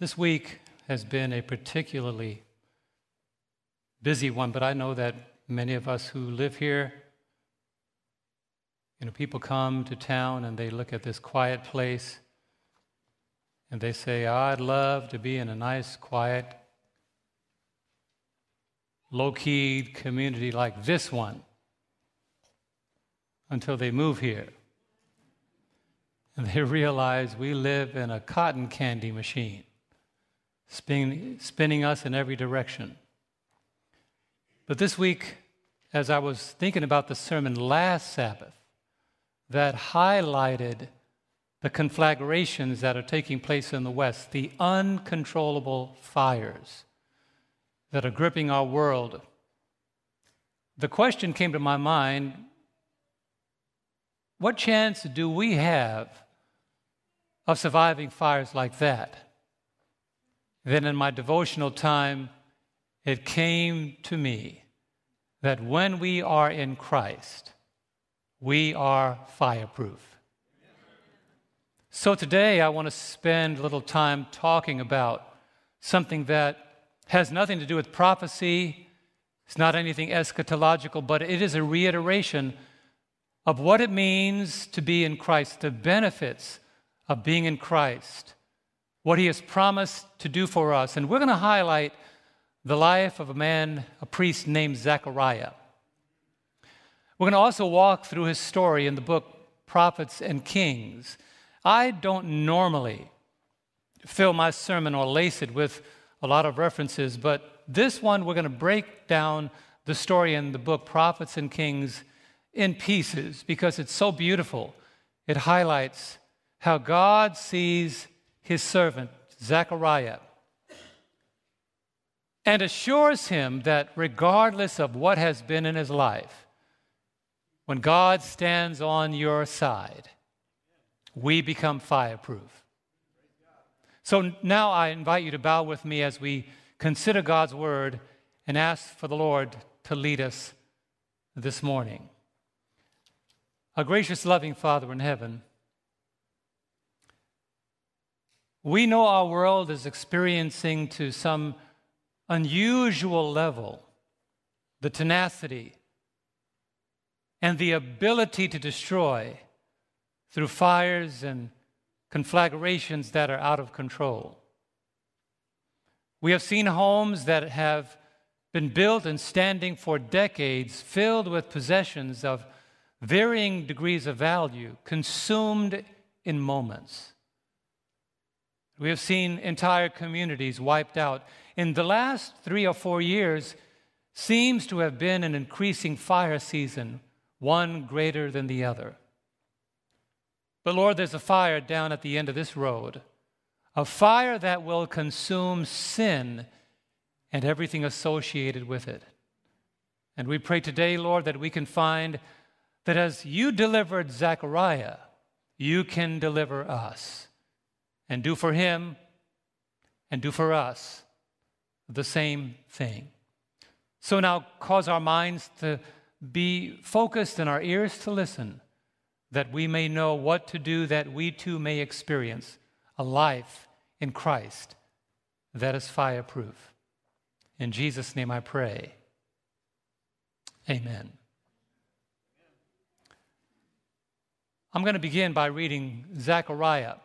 This week has been a particularly busy one, but I know that many of us who live here, you know, people come to town and they look at this quiet place and they say, I'd love to be in a nice, quiet, low key community like this one until they move here. And they realize we live in a cotton candy machine spinning, spinning us in every direction. But this week, as I was thinking about the sermon last Sabbath, that highlighted the conflagrations that are taking place in the West, the uncontrollable fires that are gripping our world. The question came to my mind what chance do we have of surviving fires like that? Then, in my devotional time, it came to me that when we are in Christ, we are fireproof. So today, I want to spend a little time talking about something that has nothing to do with prophecy. It's not anything eschatological, but it is a reiteration of what it means to be in Christ, the benefits of being in Christ what he has promised to do for us. And we're going to highlight the life of a man, a priest named Zechariah. We're going to also walk through his story in the book Prophets and Kings. I don't normally fill my sermon or lace it with a lot of references, but this one we're going to break down the story in the book Prophets and Kings in pieces because it's so beautiful. It highlights how God sees his servant, Zechariah, and assures him that regardless of what has been in his life, when God stands on your side, we become fireproof. So now I invite you to bow with me as we consider God's word and ask for the Lord to lead us this morning. Our gracious, loving Father in heaven, We know our world is experiencing to some unusual level the tenacity and the ability to destroy through fires and conflagrations that are out of control. We have seen homes that have been built and standing for decades, filled with possessions of varying degrees of value, consumed in moments. We have seen entire communities wiped out. In the last three or four years, seems to have been an increasing fire season, one greater than the other. But Lord, there's a fire down at the end of this road, a fire that will consume sin and everything associated with it. And we pray today, Lord, that we can find that as you delivered Zechariah, you can deliver us and do for him and do for us the same thing. So now cause our minds to be focused and our ears to listen, that we may know what to do, that we too may experience a life in Christ that is fireproof. In Jesus' name I pray. Amen. I'm going to begin by reading Zechariah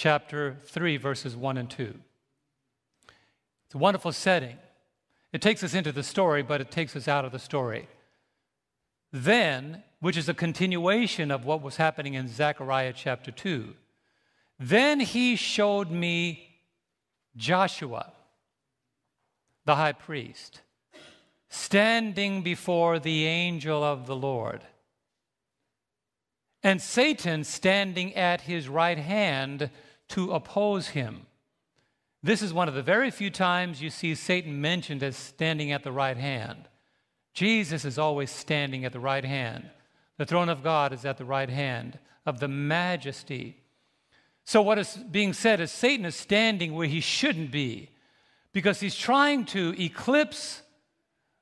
chapter 3, verses 1 and 2. It's a wonderful setting. It takes us into the story, but it takes us out of the story. Then, which is a continuation of what was happening in Zechariah chapter 2, then he showed me Joshua, the high priest, standing before the angel of the Lord, and Satan standing at his right hand to oppose him. This is one of the very few times you see Satan mentioned as standing at the right hand. Jesus is always standing at the right hand. The throne of God is at the right hand of the majesty. So, what is being said is Satan is standing where he shouldn't be because he's trying to eclipse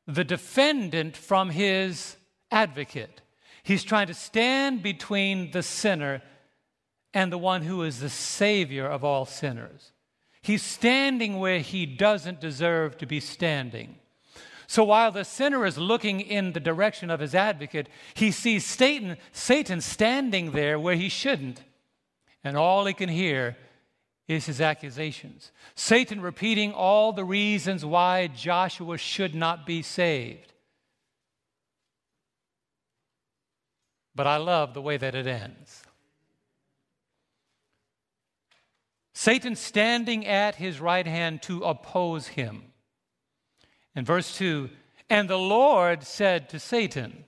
the defendant from his advocate. He's trying to stand between the sinner and the one who is the Savior of all sinners. He's standing where he doesn't deserve to be standing. So while the sinner is looking in the direction of his advocate, he sees Satan, Satan standing there where he shouldn't, and all he can hear is his accusations. Satan repeating all the reasons why Joshua should not be saved. But I love the way that it ends. Satan standing at his right hand to oppose him. In verse 2, and the Lord said to Satan,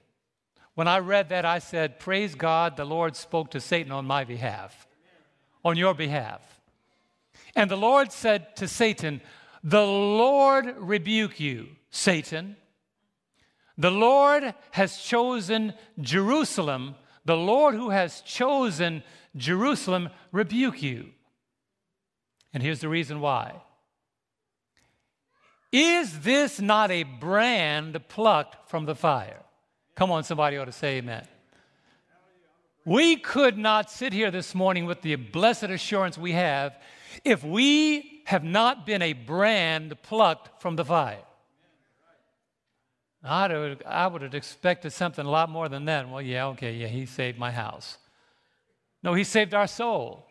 when I read that, I said, Praise God, the Lord spoke to Satan on my behalf, on your behalf. And the Lord said to Satan, The Lord rebuke you, Satan. The Lord has chosen Jerusalem. The Lord who has chosen Jerusalem rebuke you. And here's the reason why. Is this not a brand plucked from the fire? Come on, somebody ought to say amen. We could not sit here this morning with the blessed assurance we have if we have not been a brand plucked from the fire. I would, I would have expected something a lot more than that. Well, yeah, okay, yeah, he saved my house. No, he saved our soul.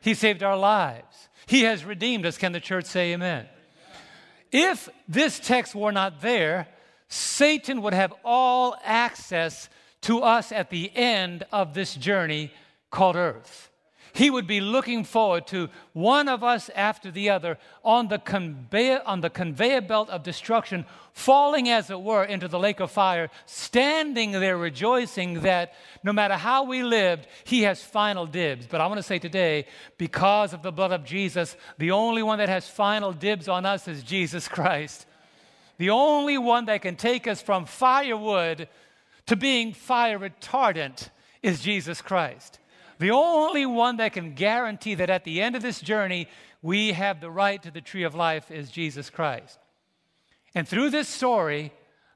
He saved our lives. He has redeemed us. Can the church say amen? If this text were not there, Satan would have all access to us at the end of this journey called earth. He would be looking forward to one of us after the other on the, conveyor, on the conveyor belt of destruction, falling, as it were, into the lake of fire, standing there rejoicing that no matter how we lived, He has final dibs. But I want to say today, because of the blood of Jesus, the only one that has final dibs on us is Jesus Christ. The only one that can take us from firewood to being fire retardant is Jesus Christ. The only one that can guarantee that at the end of this journey, we have the right to the tree of life is Jesus Christ. And through this story,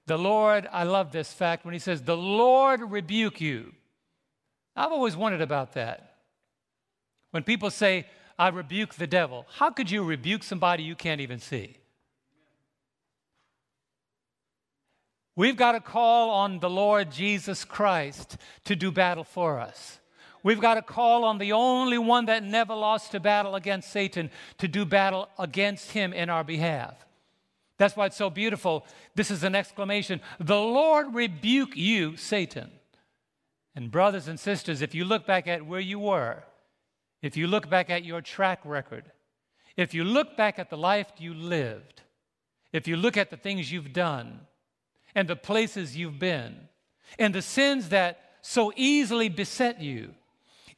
the Lord, I love this fact when he says, The Lord rebuke you. I've always wondered about that. When people say, I rebuke the devil, how could you rebuke somebody you can't even see? We've got to call on the Lord Jesus Christ to do battle for us. We've got to call on the only one that never lost a battle against Satan to do battle against him in our behalf. That's why it's so beautiful. This is an exclamation The Lord rebuke you, Satan. And, brothers and sisters, if you look back at where you were, if you look back at your track record, if you look back at the life you lived, if you look at the things you've done, and the places you've been, and the sins that so easily beset you,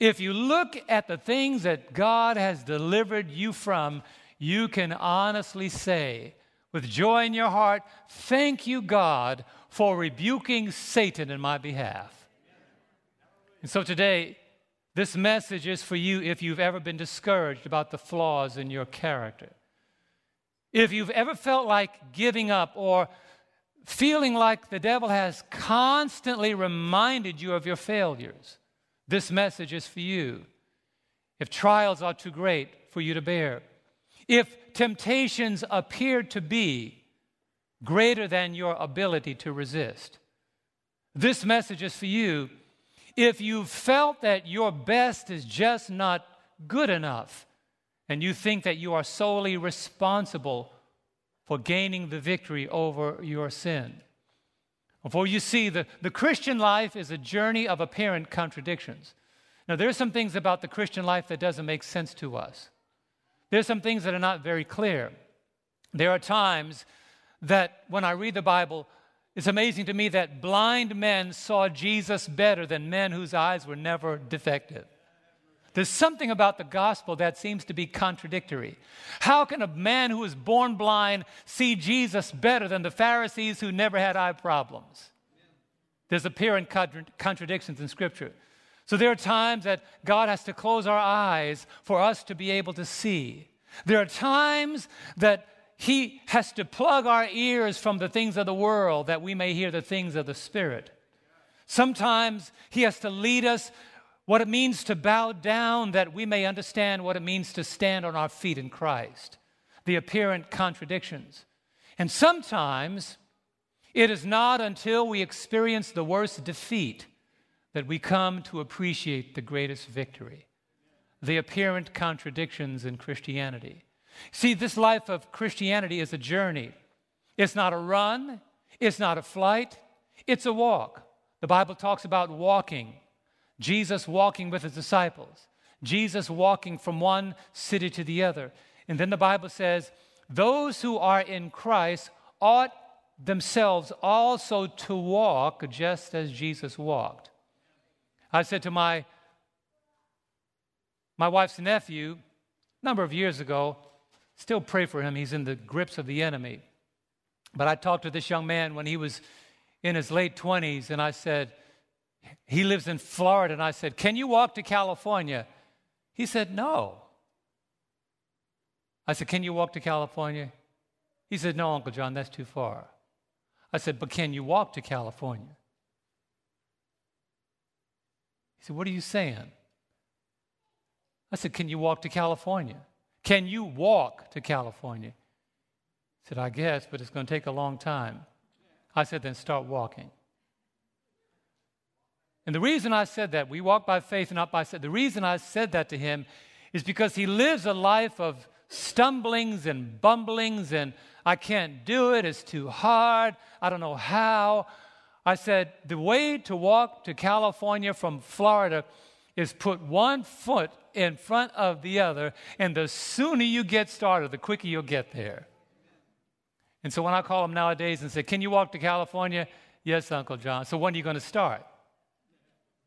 if you look at the things that God has delivered you from, you can honestly say, with joy in your heart, Thank you, God, for rebuking Satan in my behalf. And so today, this message is for you if you've ever been discouraged about the flaws in your character. If you've ever felt like giving up or feeling like the devil has constantly reminded you of your failures. This message is for you. If trials are too great for you to bear, if temptations appear to be greater than your ability to resist, this message is for you. If you've felt that your best is just not good enough, and you think that you are solely responsible for gaining the victory over your sin, for you see, the, the Christian life is a journey of apparent contradictions. Now, there are some things about the Christian life that doesn't make sense to us. There's some things that are not very clear. There are times that when I read the Bible, it's amazing to me that blind men saw Jesus better than men whose eyes were never defective. There's something about the gospel that seems to be contradictory. How can a man who was born blind see Jesus better than the Pharisees who never had eye problems? There's apparent contradictions in Scripture. So there are times that God has to close our eyes for us to be able to see. There are times that He has to plug our ears from the things of the world that we may hear the things of the Spirit. Sometimes He has to lead us what it means to bow down that we may understand what it means to stand on our feet in Christ, the apparent contradictions. And sometimes it is not until we experience the worst defeat that we come to appreciate the greatest victory, the apparent contradictions in Christianity. See, this life of Christianity is a journey. It's not a run, it's not a flight, it's a walk. The Bible talks about walking. Jesus walking with his disciples, Jesus walking from one city to the other. And then the Bible says, those who are in Christ ought themselves also to walk just as Jesus walked. I said to my, my wife's nephew a number of years ago, still pray for him, he's in the grips of the enemy. But I talked to this young man when he was in his late 20s, and I said, he lives in Florida, and I said, Can you walk to California? He said, No. I said, Can you walk to California? He said, No, Uncle John, that's too far. I said, But can you walk to California? He said, What are you saying? I said, Can you walk to California? Can you walk to California? He said, I guess, but it's going to take a long time. I said, Then start walking. And the reason I said that, we walk by faith and not by sight. The reason I said that to him is because he lives a life of stumblings and bumblings and I can't do it, it's too hard, I don't know how. I said, the way to walk to California from Florida is put one foot in front of the other, and the sooner you get started, the quicker you'll get there. And so when I call him nowadays and say, Can you walk to California? Yes, Uncle John. So when are you going to start?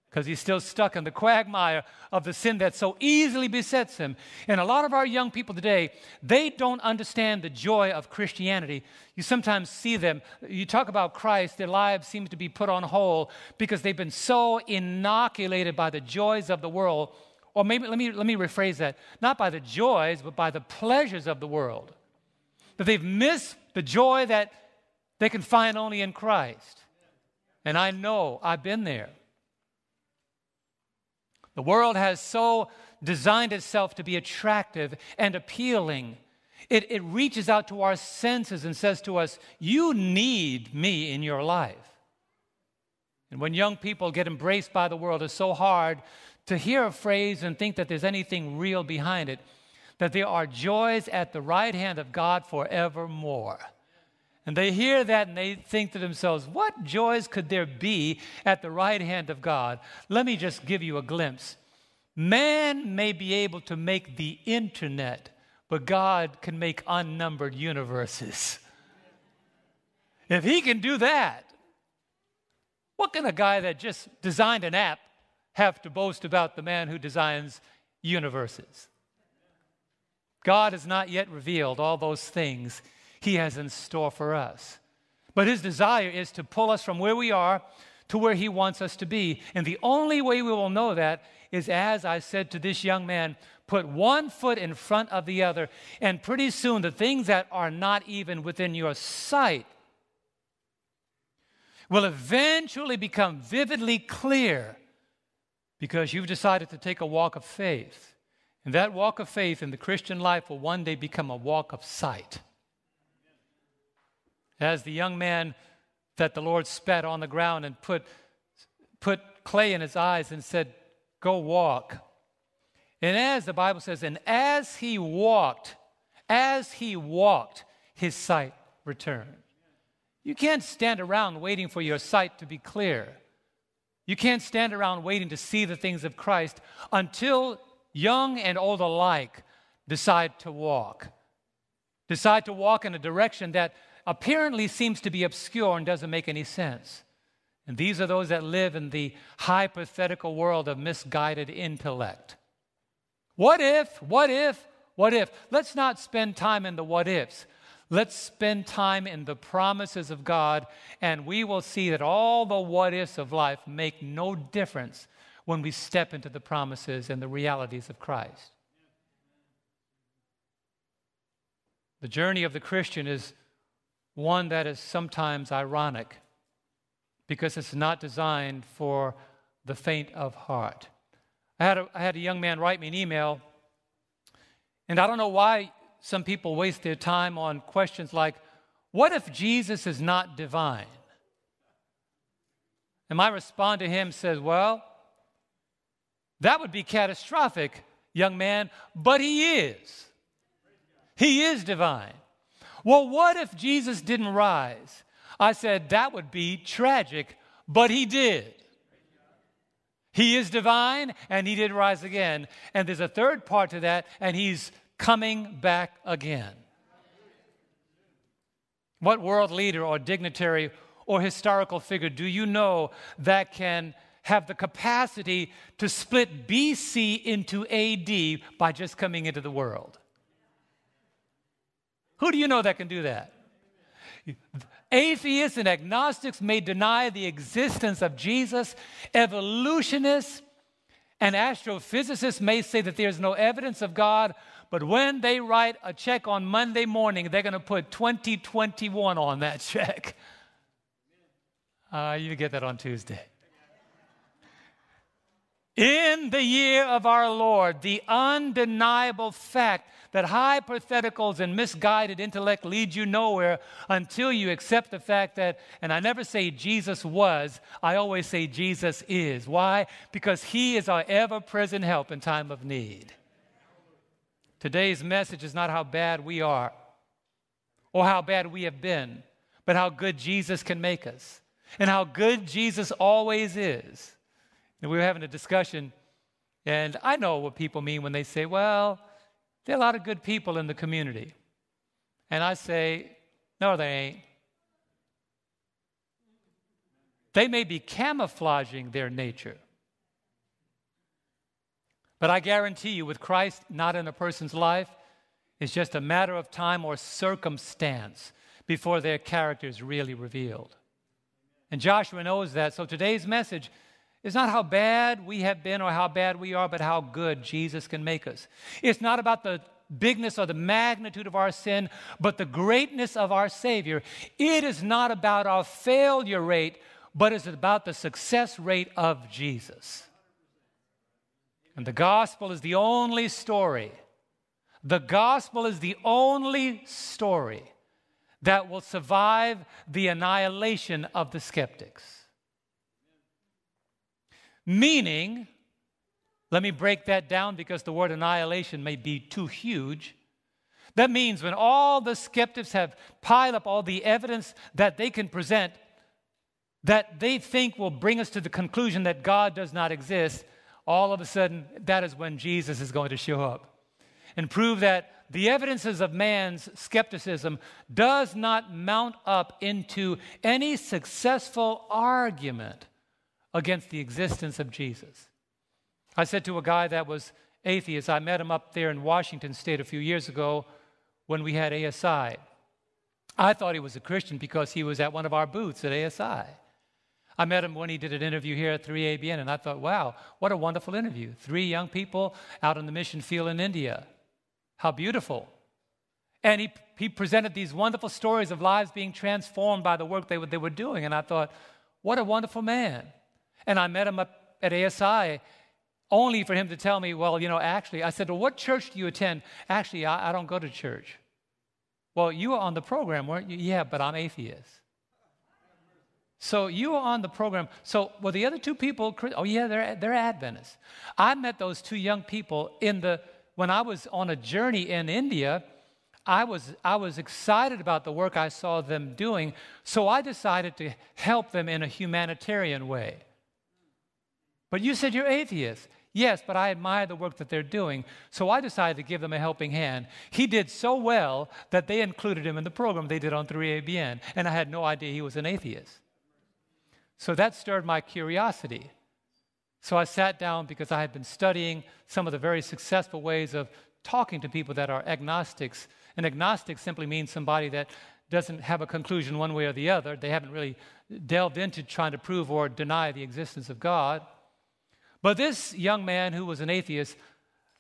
Because he's still stuck in the quagmire of the sin that so easily besets him. And a lot of our young people today, they don't understand the joy of Christianity. You sometimes see them, you talk about Christ, their lives seem to be put on hold because they've been so inoculated by the joys of the world. Or maybe, let me, let me rephrase that not by the joys, but by the pleasures of the world. That they've missed the joy that they can find only in Christ. And I know I've been there. The world has so designed itself to be attractive and appealing. It, it reaches out to our senses and says to us, You need me in your life. And when young people get embraced by the world, it's so hard to hear a phrase and think that there's anything real behind it, that there are joys at the right hand of God forevermore. And they hear that and they think to themselves, what joys could there be at the right hand of God? Let me just give you a glimpse. Man may be able to make the internet, but God can make unnumbered universes. If he can do that, what can a guy that just designed an app have to boast about the man who designs universes? God has not yet revealed all those things he has in store for us. But His desire is to pull us from where we are to where He wants us to be. And the only way we will know that is, as I said to this young man, put one foot in front of the other, and pretty soon the things that are not even within your sight will eventually become vividly clear because you've decided to take a walk of faith. And that walk of faith in the Christian life will one day become a walk of sight. As the young man that the Lord spat on the ground and put, put clay in his eyes and said, Go walk. And as the Bible says, and as he walked, as he walked, his sight returned. You can't stand around waiting for your sight to be clear. You can't stand around waiting to see the things of Christ until young and old alike decide to walk. Decide to walk in a direction that apparently seems to be obscure and doesn't make any sense. And these are those that live in the hypothetical world of misguided intellect. What if, what if, what if? Let's not spend time in the what ifs. Let's spend time in the promises of God, and we will see that all the what ifs of life make no difference when we step into the promises and the realities of Christ. The journey of the Christian is one that is sometimes ironic because it's not designed for the faint of heart. I had, a, I had a young man write me an email, and I don't know why some people waste their time on questions like, What if Jesus is not divine? And my response to him says, Well, that would be catastrophic, young man, but he is. He is divine. Well, what if Jesus didn't rise? I said, That would be tragic, but he did. He is divine and he did rise again. And there's a third part to that, and he's coming back again. What world leader or dignitary or historical figure do you know that can have the capacity to split BC into AD by just coming into the world? Who do you know that can do that? Atheists and agnostics may deny the existence of Jesus. Evolutionists and astrophysicists may say that there's no evidence of God, but when they write a check on Monday morning, they're going to put 2021 on that check. Uh, you get that on Tuesday. In the year of our Lord, the undeniable fact that hypotheticals and misguided intellect lead you nowhere until you accept the fact that, and I never say Jesus was, I always say Jesus is. Why? Because he is our ever present help in time of need. Today's message is not how bad we are or how bad we have been, but how good Jesus can make us and how good Jesus always is. And we were having a discussion, and I know what people mean when they say, well, there are a lot of good people in the community. And I say, no, they ain't. They may be camouflaging their nature. But I guarantee you, with Christ not in a person's life, it's just a matter of time or circumstance before their character is really revealed. And Joshua knows that. So today's message is not how bad we have been or how bad we are, but how good Jesus can make us. It's not about the bigness or the magnitude of our sin, but the greatness of our Savior. It is not about our failure rate, but it's about the success rate of Jesus. And the gospel is the only story. The gospel is the only story that will survive the annihilation of the skeptics. Meaning, let me break that down because the word annihilation may be too huge. That means when all the skeptics have piled up all the evidence that they can present that they think will bring us to the conclusion that God does not exist, all of a sudden, that is when Jesus is going to show up and prove that the evidences of man's skepticism does not mount up into any successful argument against the existence of Jesus. I said to a guy that was atheist, I met him up there in Washington State a few years ago when we had ASI. I thought he was a Christian because he was at one of our booths at ASI. I met him when he did an interview here at 3ABN, and I thought, wow, what a wonderful interview. Three young people out on the mission field in India. How beautiful. And he, he presented these wonderful stories of lives being transformed by the work they, they were doing. And I thought, what a wonderful man. And I met him up at ASI only for him to tell me, well, you know, actually, I said, well, what church do you attend? Actually, I, I don't go to church. Well, you were on the program, weren't you? Yeah, but I'm atheist. So you were on the program. So were the other two people? Oh yeah, they're they're Adventists. I met those two young people in the when I was on a journey in India. I was I was excited about the work I saw them doing, so I decided to help them in a humanitarian way. But you said you're atheist. Yes, but I admire the work that they're doing, so I decided to give them a helping hand. He did so well that they included him in the program they did on 3ABN, and I had no idea he was an atheist. So that stirred my curiosity. So I sat down because I had been studying some of the very successful ways of talking to people that are agnostics. And agnostic simply means somebody that doesn't have a conclusion one way or the other. They haven't really delved into trying to prove or deny the existence of God. But this young man who was an atheist,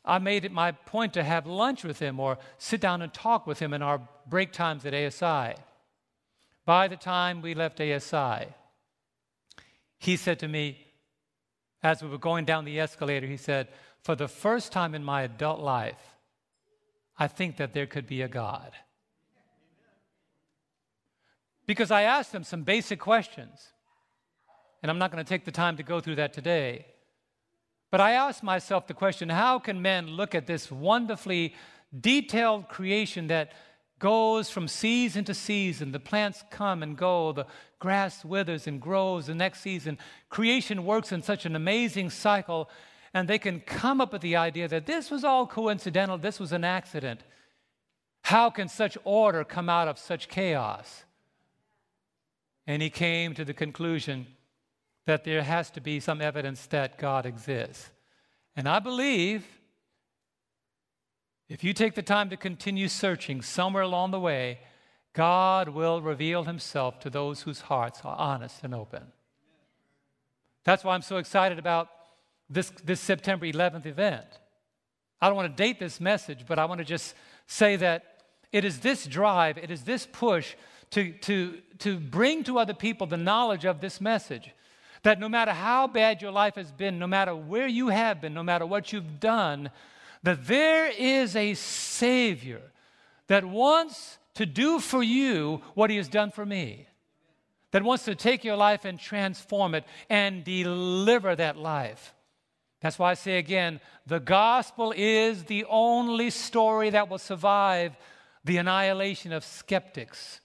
I made it my point to have lunch with him or sit down and talk with him in our break times at ASI. By the time we left ASI, he said to me, as we were going down the escalator, he said, For the first time in my adult life, I think that there could be a God. Because I asked him some basic questions, and I'm not going to take the time to go through that today. But I asked myself the question how can men look at this wonderfully detailed creation that goes from season to season. The plants come and go, the grass withers and grows the next season. Creation works in such an amazing cycle, and they can come up with the idea that this was all coincidental, this was an accident. How can such order come out of such chaos? And he came to the conclusion that there has to be some evidence that God exists. And I believe if you take the time to continue searching somewhere along the way, God will reveal himself to those whose hearts are honest and open. That's why I'm so excited about this, this September 11th event. I don't want to date this message, but I want to just say that it is this drive, it is this push to, to, to bring to other people the knowledge of this message. That no matter how bad your life has been, no matter where you have been, no matter what you've done, that there is a Savior that wants to do for you what He has done for me, that wants to take your life and transform it and deliver that life. That's why I say again the gospel is the only story that will survive the annihilation of skeptics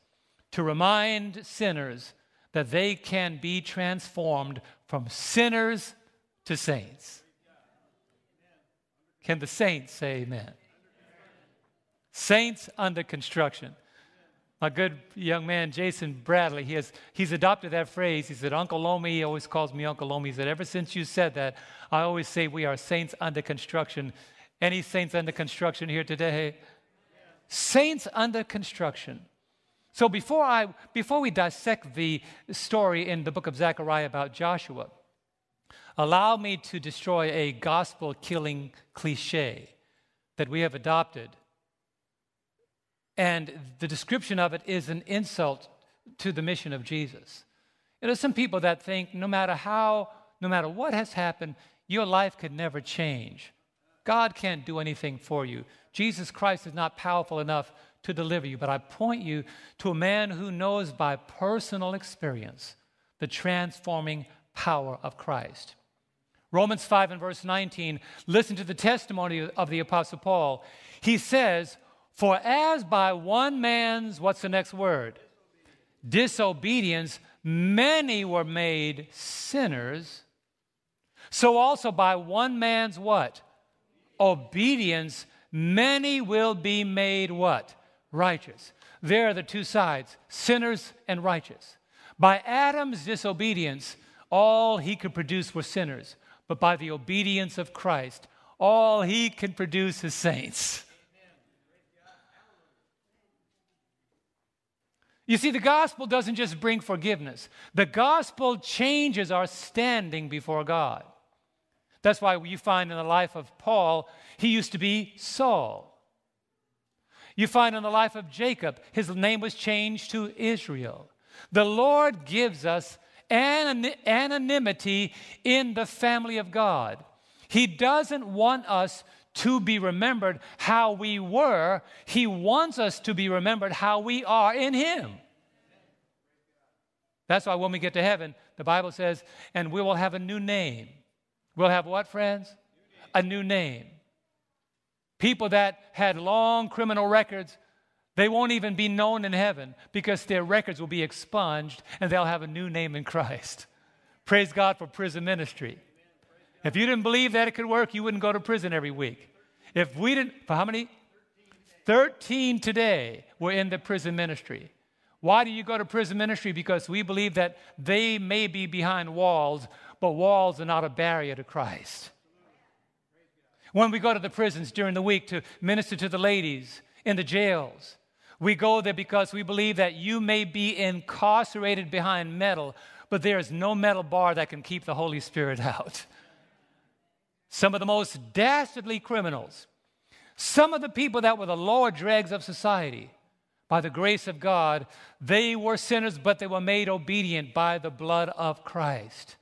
to remind sinners that they can be transformed from sinners to saints. Can the saints say amen? Saints under construction. My good young man, Jason Bradley, he has, he's adopted that phrase. He said, Uncle Lomi, he always calls me Uncle Lomi. He said, Ever since you said that, I always say we are saints under construction. Any saints under construction here today? Saints under construction. So before, I, before we dissect the story in the book of Zechariah about Joshua, allow me to destroy a gospel killing cliche that we have adopted. And the description of it is an insult to the mission of Jesus. You know, some people that think no matter how, no matter what has happened, your life could never change. God can't do anything for you. Jesus Christ is not powerful enough to deliver you. But I point you to a man who knows by personal experience the transforming power of Christ. Romans 5 and verse 19, listen to the testimony of the Apostle Paul. He says, For as by one man's, what's the next word? Disobedience, many were made sinners. So also by one man's what? Obedience, many will be made what? Righteous. There are the two sides sinners and righteous. By Adam's disobedience, all he could produce were sinners but by the obedience of Christ, all he can produce is saints. You see, the gospel doesn't just bring forgiveness, the gospel changes our standing before God. That's why you find in the life of Paul, he used to be Saul. You find in the life of Jacob, his name was changed to Israel. The Lord gives us anonymity in the family of God. He doesn't want us to be remembered how we were, He wants us to be remembered how we are in Him. That's why when we get to heaven, the Bible says, and we will have a new name. We'll have what, friends? A new name. People that had long criminal records they won't even be known in heaven because their records will be expunged and they'll have a new name in Christ. Praise God for prison ministry. If you didn't believe that it could work, you wouldn't go to prison every week. If we didn't, for how many? 13 today were in the prison ministry. Why do you go to prison ministry? Because we believe that they may be behind walls, but walls are not a barrier to Christ. When we go to the prisons during the week to minister to the ladies in the jails, we go there because we believe that you may be incarcerated behind metal, but there is no metal bar that can keep the Holy Spirit out. Some of the most dastardly criminals, some of the people that were the lower dregs of society, by the grace of God, they were sinners, but they were made obedient by the blood of Christ.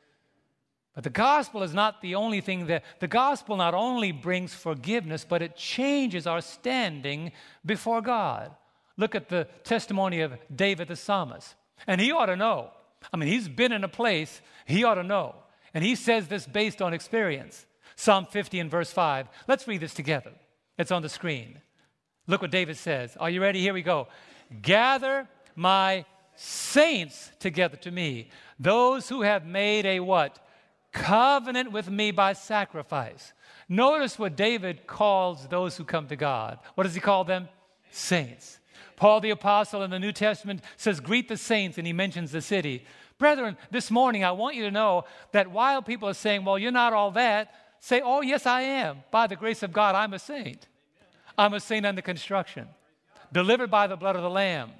But the gospel is not the only thing that the gospel not only brings forgiveness, but it changes our standing before God. Look at the testimony of David the psalmist. And he ought to know. I mean, he's been in a place, he ought to know. And he says this based on experience. Psalm 50 and verse 5. Let's read this together. It's on the screen. Look what David says. Are you ready? Here we go. Gather my saints together to me, those who have made a what? Covenant with me by sacrifice. Notice what David calls those who come to God. What does he call them? Saints. Paul the Apostle in the New Testament says, Greet the saints, and he mentions the city. Brethren, this morning I want you to know that while people are saying, Well, you're not all that, say, Oh, yes, I am. By the grace of God, I'm a saint. I'm a saint under construction, delivered by the blood of the Lamb.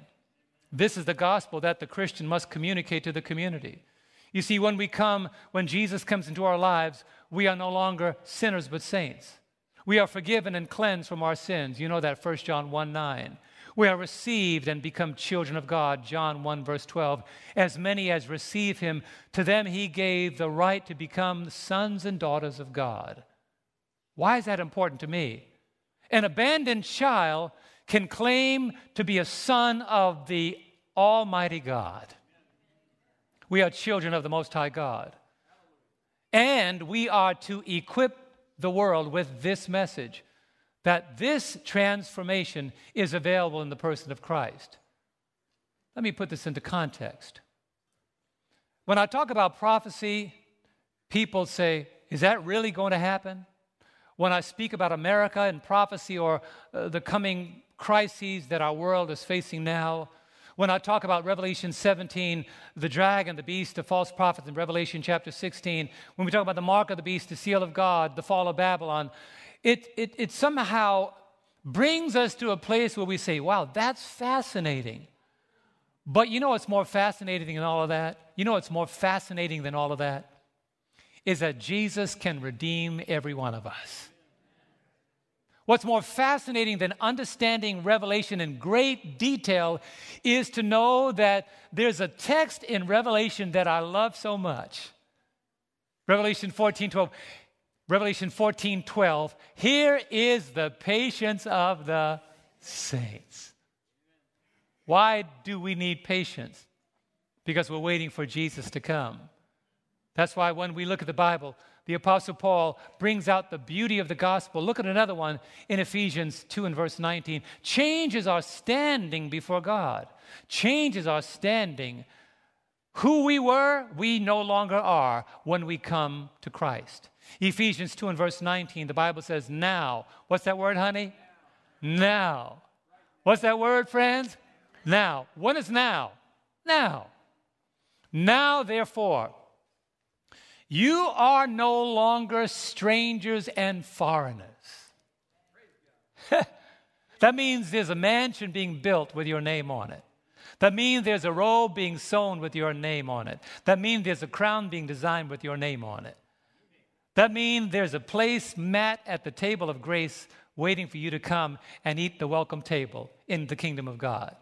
This is the gospel that the Christian must communicate to the community. You see, when we come, when Jesus comes into our lives, we are no longer sinners but saints. We are forgiven and cleansed from our sins. You know that 1 John 1 9. We are received and become children of God. John 1, verse 12. As many as receive him, to them he gave the right to become sons and daughters of God. Why is that important to me? An abandoned child can claim to be a son of the Almighty God. We are children of the Most High God. And we are to equip the world with this message that this transformation is available in the person of Christ. Let me put this into context. When I talk about prophecy, people say, Is that really going to happen? When I speak about America and prophecy or uh, the coming crises that our world is facing now, when I talk about Revelation 17, the dragon, the beast, the false prophets in Revelation chapter 16, when we talk about the mark of the beast, the seal of God, the fall of Babylon, it, it, it somehow brings us to a place where we say, wow, that's fascinating. But you know what's more fascinating than all of that? You know what's more fascinating than all of that? Is that Jesus can redeem every one of us. What's more fascinating than understanding Revelation in great detail is to know that there's a text in Revelation that I love so much. Revelation 14 12. Revelation 14 12. Here is the patience of the saints. Why do we need patience? Because we're waiting for Jesus to come. That's why when we look at the Bible, the Apostle Paul brings out the beauty of the gospel. Look at another one in Ephesians 2 and verse 19. Changes our standing before God, changes our standing. Who we were, we no longer are when we come to Christ. Ephesians 2 and verse 19, the Bible says, now. What's that word, honey? Now. What's that word, friends? Now. When is now? Now. Now, therefore, you are no longer strangers and foreigners. that means there's a mansion being built with your name on it. That means there's a robe being sewn with your name on it. That means there's a crown being designed with your name on it. That means there's a place mat at the table of grace waiting for you to come and eat the welcome table in the kingdom of God.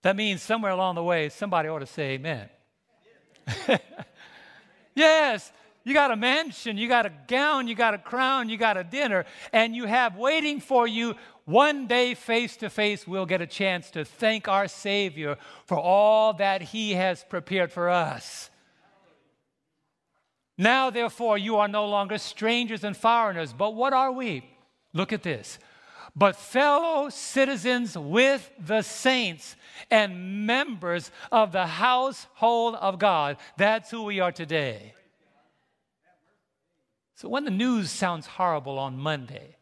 That means somewhere along the way, somebody ought to say amen. yes, you got a mansion, you got a gown, you got a crown, you got a dinner, and you have waiting for you one day face to face, we'll get a chance to thank our Savior for all that He has prepared for us. Now, therefore, you are no longer strangers and foreigners, but what are we? Look at this. But fellow citizens with the saints and members of the household of God. That's who we are today. So, when the news sounds horrible on Monday,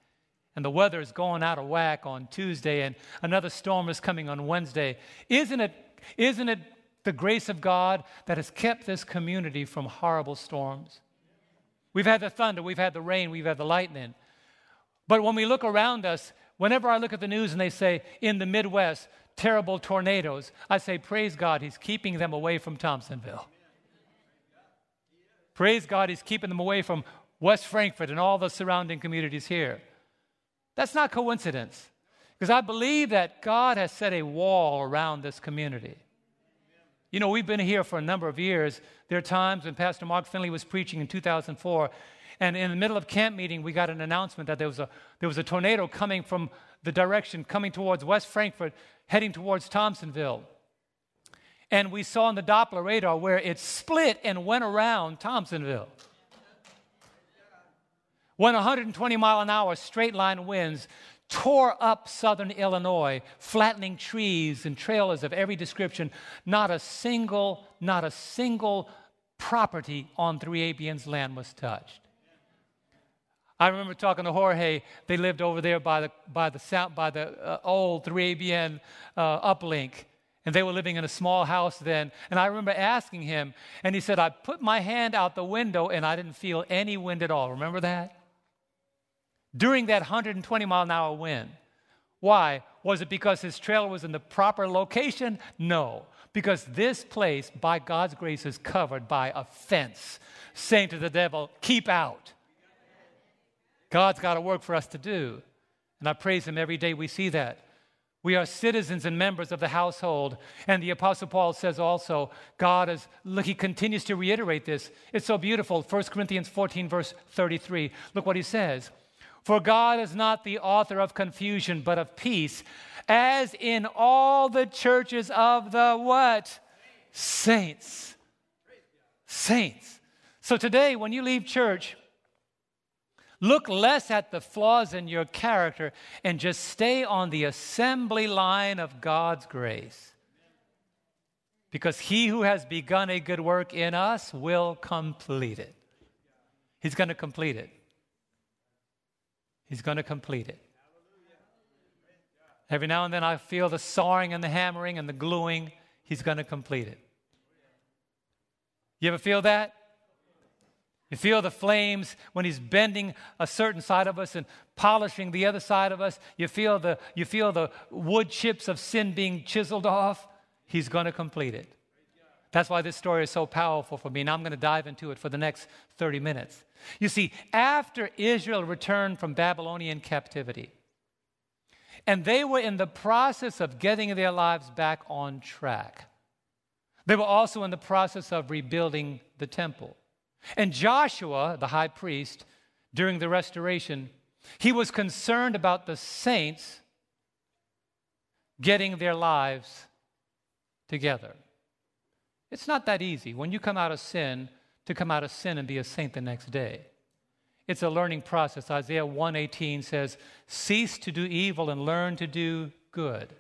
and the weather is going out of whack on Tuesday, and another storm is coming on Wednesday, isn't it, isn't it the grace of God that has kept this community from horrible storms. We've had the thunder, we've had the rain, we've had the lightning. But when we look around us, whenever I look at the news and they say in the Midwest, terrible tornadoes, I say, Praise God, He's keeping them away from Thompsonville. Praise God, He's keeping them away from West Frankfort and all the surrounding communities here. That's not coincidence, because I believe that God has set a wall around this community. You know, we've been here for a number of years. There are times when Pastor Mark Finley was preaching in 2004, and in the middle of camp meeting, we got an announcement that there was a, there was a tornado coming from the direction coming towards West Frankfort, heading towards Thompsonville. And we saw on the Doppler radar where it split and went around Thompsonville. When 120 mile an hour straight line winds tore up southern Illinois, flattening trees and trailers of every description. Not a single, not a single property on 3ABN's land was touched. I remember talking to Jorge. They lived over there by the, by the, by the uh, old 3ABN uh, uplink. And they were living in a small house then. And I remember asking him, and he said, I put my hand out the window and I didn't feel any wind at all. Remember that? during that 120 mile an hour wind. Why? Was it because his trailer was in the proper location? No. Because this place, by God's grace, is covered by a fence, saying to the devil, Keep out. God's got a work for us to do. And I praise Him every day we see that. We are citizens and members of the household. And the Apostle Paul says also, God is, look, he continues to reiterate this. It's so beautiful. 1 Corinthians 14, verse 33. Look what he says. For God is not the author of confusion, but of peace, as in all the churches of the what? Saints. Saints. So today, when you leave church, look less at the flaws in your character and just stay on the assembly line of God's grace. Because he who has begun a good work in us will complete it. He's going to complete it. He's going to complete it. Every now and then I feel the sawing and the hammering and the gluing. He's going to complete it. You ever feel that? You feel the flames when he's bending a certain side of us and polishing the other side of us. You feel the, you feel the wood chips of sin being chiseled off. He's going to complete it. That's why this story is so powerful for me. and I'm going to dive into it for the next 30 minutes. You see, after Israel returned from Babylonian captivity, and they were in the process of getting their lives back on track, they were also in the process of rebuilding the temple. And Joshua, the high priest, during the restoration, he was concerned about the saints getting their lives together. It's not that easy. When you come out of sin, to come out of sin and be a saint the next day. It's a learning process. Isaiah 1:18 says, Cease to do evil and learn to do good.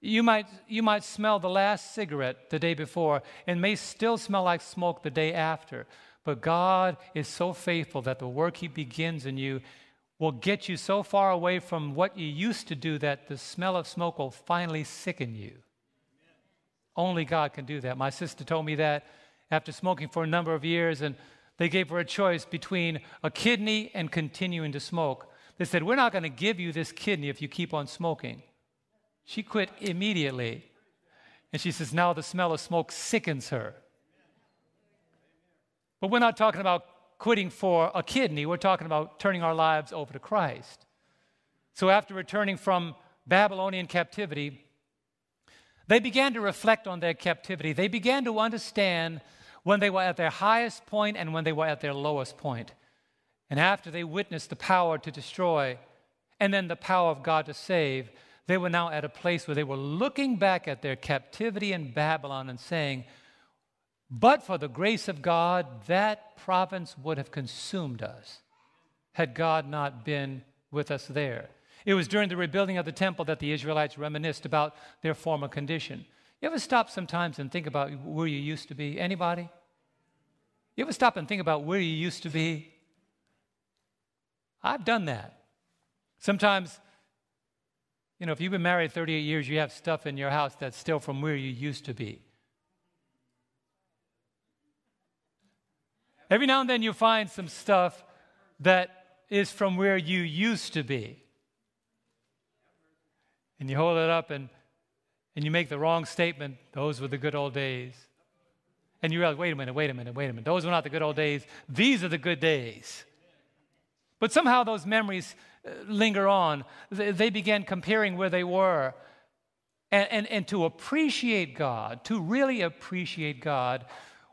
You might, you might smell the last cigarette the day before and may still smell like smoke the day after. But God is so faithful that the work He begins in you will get you so far away from what you used to do that the smell of smoke will finally sicken you. Only God can do that. My sister told me that after smoking for a number of years, and they gave her a choice between a kidney and continuing to smoke. They said, We're not going to give you this kidney if you keep on smoking. She quit immediately. And she says, Now the smell of smoke sickens her. But we're not talking about quitting for a kidney, we're talking about turning our lives over to Christ. So after returning from Babylonian captivity, they began to reflect on their captivity. They began to understand when they were at their highest point and when they were at their lowest point. And after they witnessed the power to destroy and then the power of God to save, they were now at a place where they were looking back at their captivity in Babylon and saying, But for the grace of God, that province would have consumed us had God not been with us there. It was during the rebuilding of the temple that the Israelites reminisced about their former condition. You ever stop sometimes and think about where you used to be? Anybody? You ever stop and think about where you used to be? I've done that. Sometimes, you know, if you've been married 38 years, you have stuff in your house that's still from where you used to be. Every now and then you find some stuff that is from where you used to be. And you hold it up and and you make the wrong statement, those were the good old days. And you realize, wait a minute, wait a minute, wait a minute. Those were not the good old days. These are the good days. But somehow those memories linger on. They began comparing where they were And, and, and to appreciate God, to really appreciate God,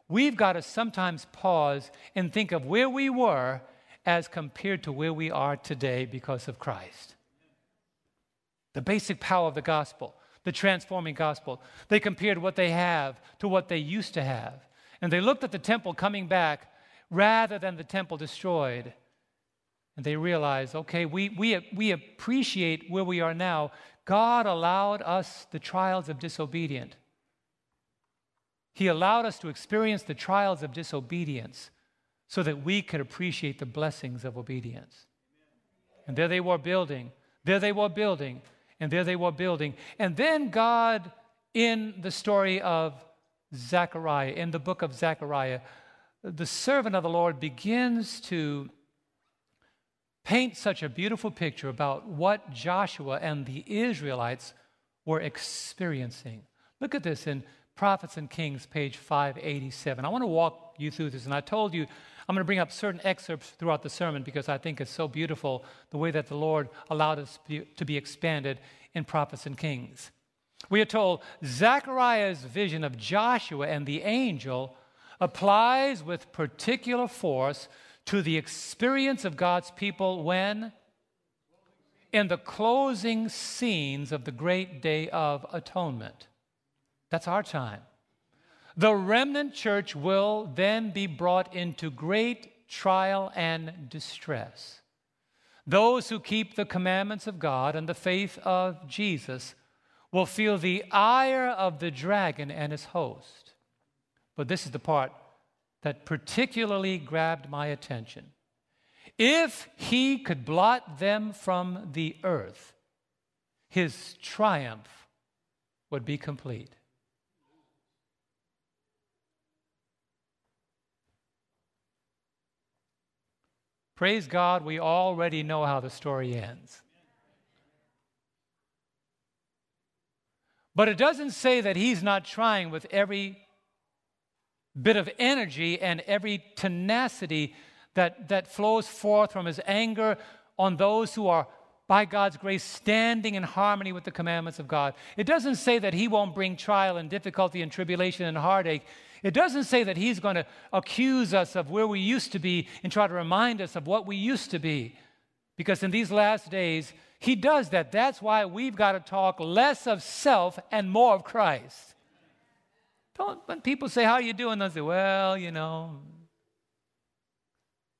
we've got to sometimes pause and think of where we were as compared to where we are today because of Christ. The basic power of the gospel, the transforming gospel. They compared what they have to what they used to have. And they looked at the temple coming back rather than the temple destroyed. And they realize, okay, we, we, we appreciate where we are now. God allowed us the trials of disobedience. He allowed us to experience the trials of disobedience so that we could appreciate the blessings of obedience. And there they were building, there they were building, and there they were building. And then God, in the story of Zechariah, in the book of Zechariah, the servant of the Lord begins to paint such a beautiful picture about what Joshua and the Israelites were experiencing. Look at this in Prophets and Kings, page 587. I want to walk you through this, and I told you I'm going to bring up certain excerpts throughout the sermon because I think it's so beautiful the way that the Lord allowed us to be expanded in Prophets and Kings. We are told Zechariah's vision of Joshua and the angel applies with particular force to the experience of God's people when? In the closing scenes of the great day of atonement. That's our time. The remnant church will then be brought into great trial and distress. Those who keep the commandments of God and the faith of Jesus will feel the ire of the dragon and his host. But this is the part that particularly grabbed my attention. If he could blot them from the earth, his triumph would be complete. Praise God, we already know how the story ends. But it doesn't say that he's not trying with every bit of energy and every tenacity that, that flows forth from his anger on those who are, by God's grace, standing in harmony with the commandments of God. It doesn't say that he won't bring trial and difficulty and tribulation and heartache. It doesn't say that he's going to accuse us of where we used to be and try to remind us of what we used to be. Because in these last days, he does that. That's why we've got to talk less of self and more of Christ. Don't, when people say, How are you doing? They'll say, Well, you know.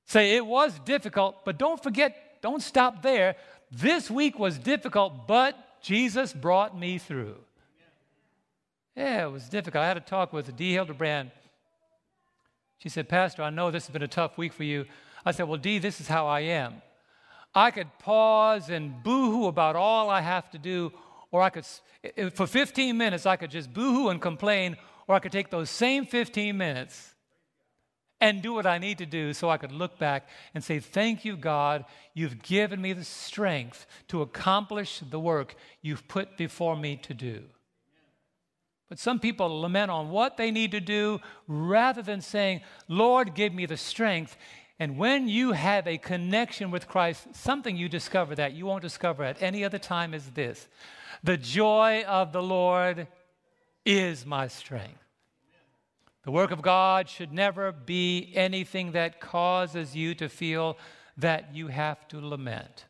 Say, It was difficult, but don't forget, don't stop there. This week was difficult, but Jesus brought me through. Yeah, it was difficult. I had a talk with Dee Hildebrand. She said, Pastor, I know this has been a tough week for you. I said, Well, Dee, this is how I am. I could pause and boo-hoo about all I have to do, or I could, for 15 minutes, I could just boo-hoo and complain, or I could take those same 15 minutes and do what I need to do so I could look back and say, Thank you, God. You've given me the strength to accomplish the work you've put before me to do. But some people lament on what they need to do rather than saying, Lord, give me the strength. And when you have a connection with Christ, something you discover that you won't discover at any other time is this the joy of the Lord is my strength. The work of God should never be anything that causes you to feel that you have to lament.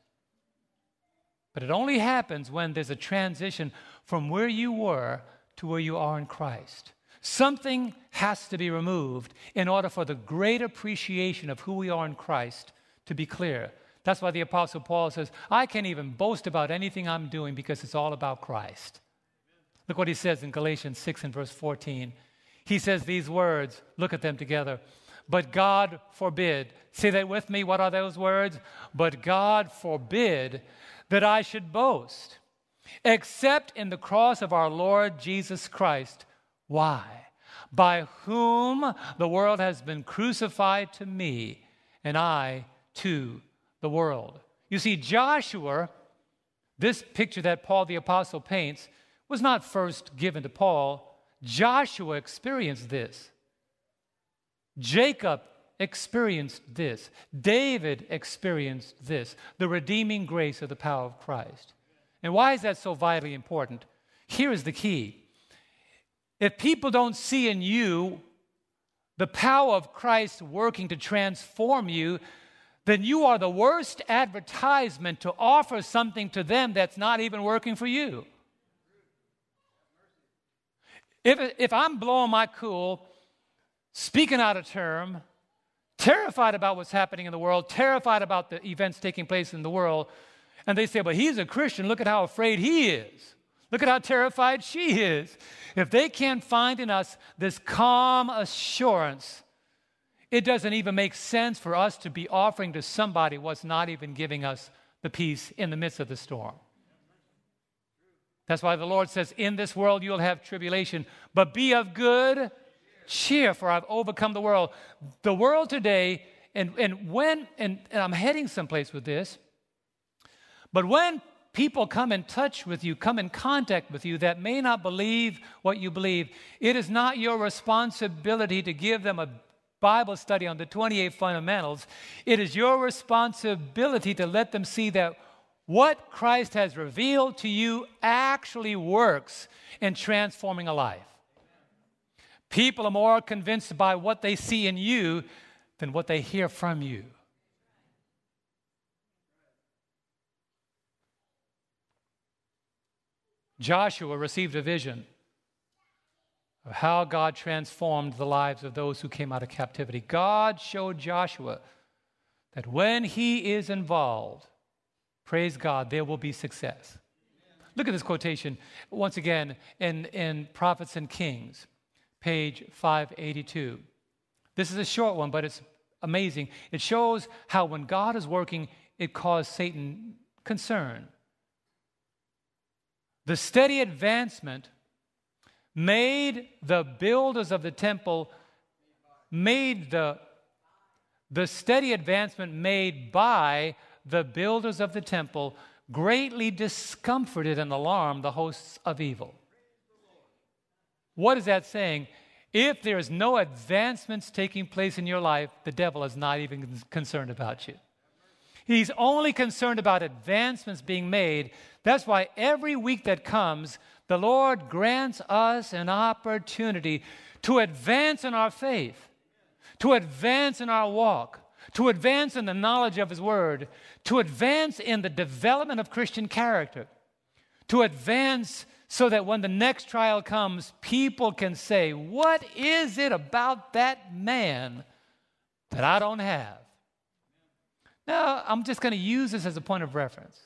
But it only happens when there's a transition from where you were to where you are in Christ. Something has to be removed in order for the great appreciation of who we are in Christ to be clear. That's why the Apostle Paul says, I can't even boast about anything I'm doing because it's all about Christ. Look what he says in Galatians 6 and verse 14. He says these words, look at them together. But God forbid, say that with me, what are those words? But God forbid that I should boast except in the cross of our Lord Jesus Christ. Why? By whom the world has been crucified to me, and I to the world. You see, Joshua, this picture that Paul the Apostle paints, was not first given to Paul. Joshua experienced this. Jacob experienced this. David experienced this the redeeming grace of the power of Christ. And why is that so vitally important? Here is the key. If people don't see in you the power of Christ working to transform you, then you are the worst advertisement to offer something to them that's not even working for you. If, if I'm blowing my cool, speaking out of term, terrified about what's happening in the world, terrified about the events taking place in the world, and they say, but he's a Christian, look at how afraid he is. Look at how terrified she is. If they can't find in us this calm assurance, it doesn't even make sense for us to be offering to somebody what's not even giving us the peace in the midst of the storm. That's why the Lord says, In this world you'll have tribulation, but be of good cheer, for I've overcome the world. The world today, and, and when, and, and I'm heading someplace with this, but when people come in touch with you, come in contact with you that may not believe what you believe, it is not your responsibility to give them a Bible study on the 28 fundamentals. It is your responsibility to let them see that what Christ has revealed to you actually works in transforming a life. People are more convinced by what they see in you than what they hear from you. Joshua received a vision of how God transformed the lives of those who came out of captivity. God showed Joshua that when he is involved, praise God, there will be success. Look at this quotation once again in, in Prophets and Kings, page 582. This is a short one, but it's amazing. It shows how when God is working, it caused Satan concern. The steady advancement made the builders of the temple, made the, the steady advancement made by the builders of the temple greatly discomforted and alarmed the hosts of evil. What is that saying? If there is no advancements taking place in your life, the devil is not even concerned about you. He's only concerned about advancements being made. That's why every week that comes, the Lord grants us an opportunity to advance in our faith, to advance in our walk, to advance in the knowledge of His Word, to advance in the development of Christian character, to advance so that when the next trial comes, people can say, What is it about that man that I don't have? Now, I'm just going to use this as a point of reference.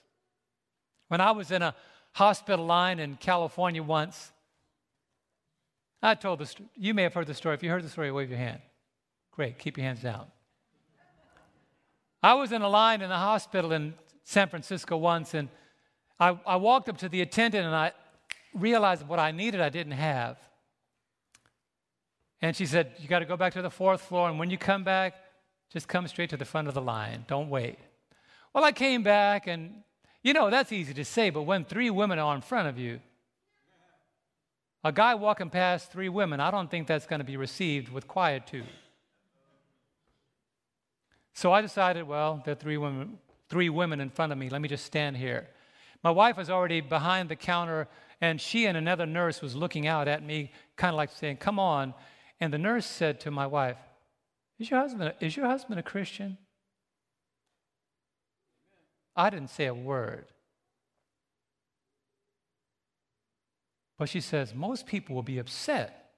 When I was in a hospital line in California once, I told this, you may have heard the story. If you heard the story, wave your hand. Great, keep your hands down. I was in a line in a hospital in San Francisco once, and I, I walked up to the attendant and I realized what I needed I didn't have. And she said, You got to go back to the fourth floor, and when you come back, just come straight to the front of the line. Don't wait. Well, I came back, and you know, that's easy to say, but when three women are in front of you, a guy walking past three women, I don't think that's going to be received with quietude. So I decided, well, there are three women, three women in front of me. Let me just stand here. My wife was already behind the counter, and she and another nurse was looking out at me, kind of like saying, Come on. And the nurse said to my wife, is your husband, is your husband a Christian? I didn't say a word. But she says, most people will be upset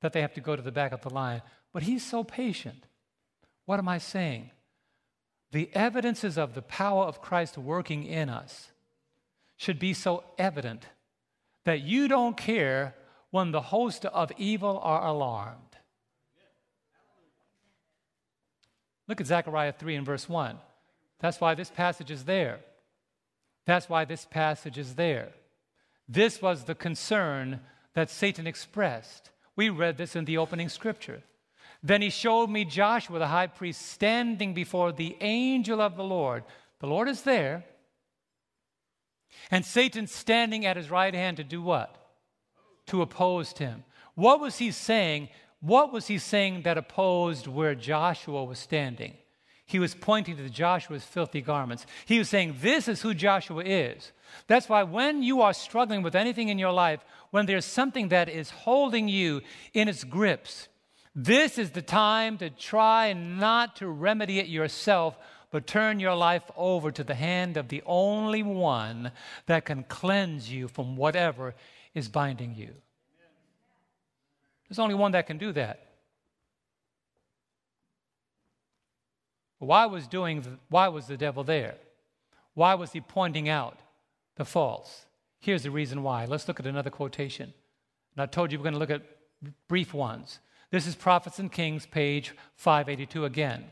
that they have to go to the back of the line, but he's so patient. What am I saying? The evidences of the power of Christ working in us should be so evident that you don't care when the host of evil are alarmed. Look at Zechariah 3 and verse 1. That's why this passage is there. That's why this passage is there. This was the concern that Satan expressed. We read this in the opening scripture. Then he showed me Joshua, the high priest, standing before the angel of the Lord. The Lord is there. And Satan standing at his right hand to do what? To oppose him. What was he saying? What was he saying that opposed where Joshua was standing? he was pointing to Joshua's filthy garments. He was saying, This is who Joshua is. That's why when you are struggling with anything in your life, when there's something that is holding you in its grips, this is the time to try not to remedy it yourself, but turn your life over to the hand of the only one that can cleanse you from whatever is binding you. There's only one that can do that. Why was, doing why was the devil there? Why was he pointing out the false? Here's the reason why. Let's look at another quotation. And I told you we're going to look at brief ones. This is Prophets and Kings, page 582 again.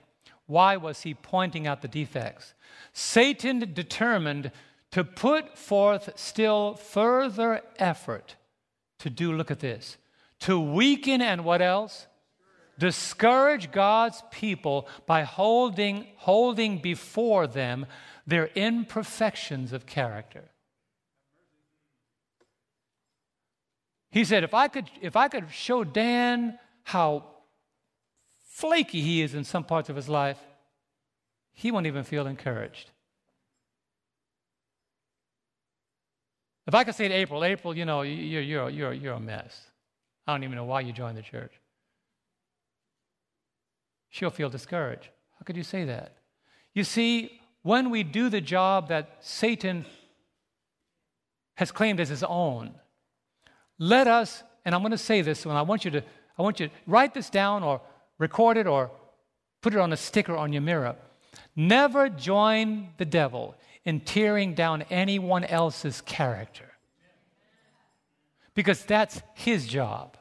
Why was he pointing out the defects? Satan determined to put forth still further effort to do, look at this, to weaken and what else? Discourage God's people by holding, holding before them their imperfections of character. He said, if I could, if I could show Dan how flaky he is in some parts of his life, he won't even feel encouraged. If I could say to April, April, you know, you're, you're, you're, you're a mess. I don't even know why you joined the church. She'll feel discouraged. How could you say that? You see, when we do the job that Satan has claimed as his own, let us, and I'm going to say this, and I want you to, I want you to write this down or record it or put it on a sticker on your mirror. Never join the devil in tearing down anyone else's character because that's his job.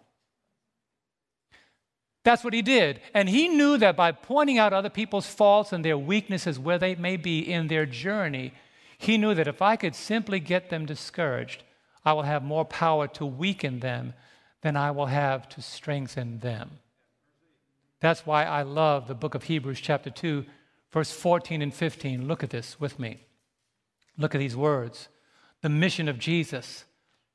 That's what he did. And he knew that by pointing out other people's faults and their weaknesses where they may be in their journey, he knew that if I could simply get them discouraged, I will have more power to weaken them than I will have to strengthen them. That's why I love the book of Hebrews, chapter 2, verse 14 and 15. Look at this with me. Look at these words. The mission of Jesus.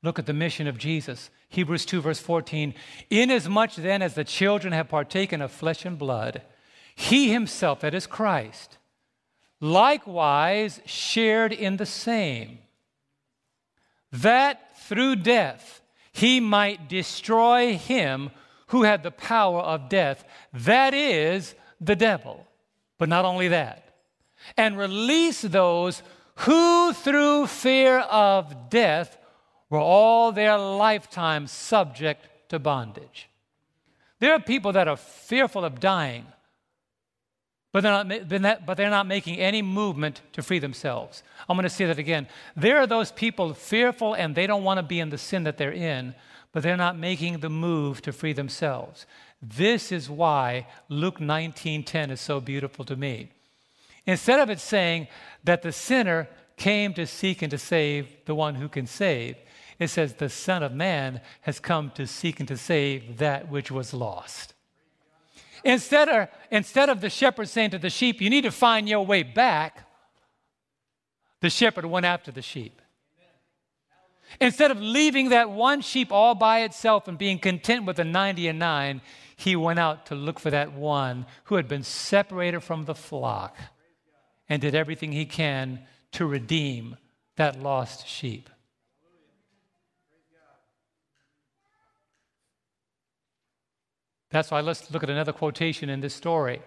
Look at the mission of Jesus. Hebrews 2, verse 14. Inasmuch then as the children have partaken of flesh and blood, he himself, that is Christ, likewise shared in the same, that through death he might destroy him who had the power of death, that is, the devil. But not only that, and release those who through fear of death were all their lifetime subject to bondage. There are people that are fearful of dying, but they're not, but they're not making any movement to free themselves. I'm going to say that again. There are those people fearful and they don't want to be in the sin that they're in, but they're not making the move to free themselves. This is why Luke 19:10 is so beautiful to me. Instead of it saying that the sinner came to seek and to save the one who can save, it says the Son of Man has come to seek and to save that which was lost. Instead of, instead of the shepherd saying to the sheep, You need to find your way back, the shepherd went after the sheep. Instead of leaving that one sheep all by itself and being content with the 90 and 9, he went out to look for that one who had been separated from the flock and did everything he can to redeem that lost sheep. That's why let's look at another quotation in this story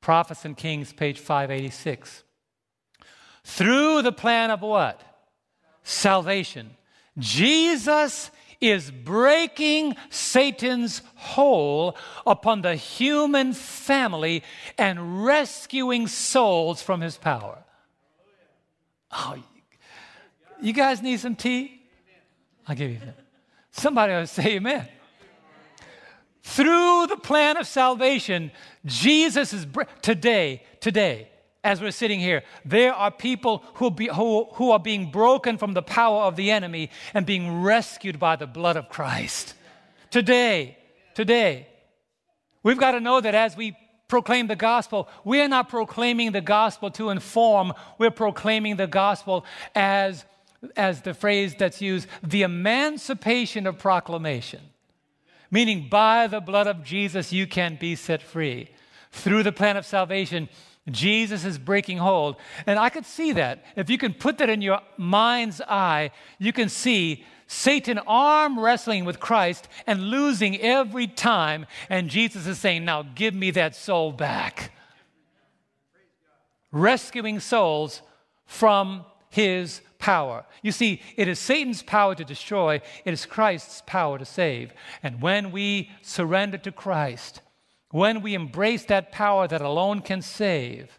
Prophets and Kings, page 586. Through the plan of what? salvation. Jesus is breaking Satan's hold upon the human family and rescuing souls from his power. Oh, you guys need some tea? I'll give you that. Somebody will say amen. Through the plan of salvation, Jesus is today, today, as we're sitting here, there are people who, be, who, who are being broken from the power of the enemy and being rescued by the blood of Christ. Today, today, we've got to know that as we proclaim the gospel, we are not proclaiming the gospel to inform, we're proclaiming the gospel as, as the phrase that's used, the emancipation of proclamation. Meaning, by the blood of Jesus, you can be set free. Through the plan of salvation, Jesus is breaking hold. And I could see that. If you can put that in your mind's eye, you can see Satan arm wrestling with Christ and losing every time. And Jesus is saying, Now give me that soul back. Rescuing souls from his power. You see, it is Satan's power to destroy, it is Christ's power to save. And when we surrender to Christ, when we embrace that power that alone can save,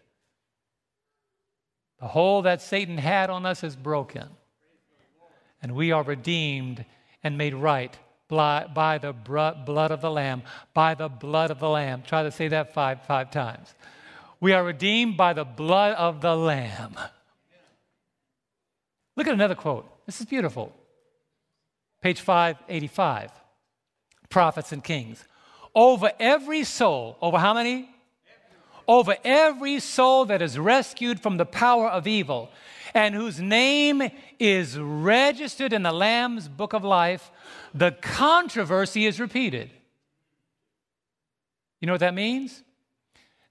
the hold that Satan had on us is broken. And we are redeemed and made right by the blood of the Lamb. By the blood of the Lamb. Try to say that five, five times. We are redeemed by the blood of the Lamb. Look at another quote. This is beautiful. Page 585 Prophets and Kings. Over every soul, over how many? Over every soul that is rescued from the power of evil and whose name is registered in the Lamb's book of life, the controversy is repeated. You know what that means?